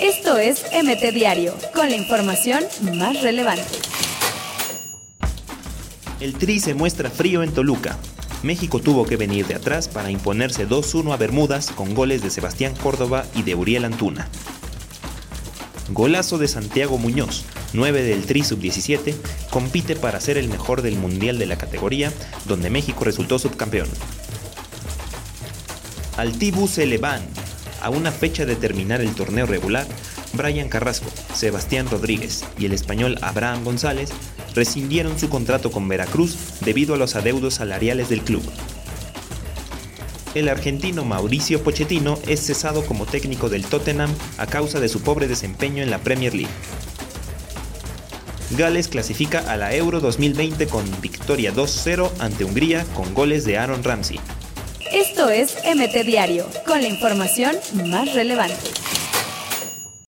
Esto es MT Diario, con la información más relevante. El Tri se muestra frío en Toluca. México tuvo que venir de atrás para imponerse 2-1 a Bermudas con goles de Sebastián Córdoba y de Uriel Antuna. Golazo de Santiago Muñoz, 9 del Tri Sub-17, compite para ser el mejor del Mundial de la categoría, donde México resultó subcampeón. Al Tibu se le van. A una fecha de terminar el torneo regular, Brian Carrasco, Sebastián Rodríguez y el español Abraham González rescindieron su contrato con Veracruz debido a los adeudos salariales del club. El argentino Mauricio Pochettino es cesado como técnico del Tottenham a causa de su pobre desempeño en la Premier League. Gales clasifica a la Euro 2020 con victoria 2-0 ante Hungría con goles de Aaron Ramsey. Esto es MT Diario, con la información más relevante.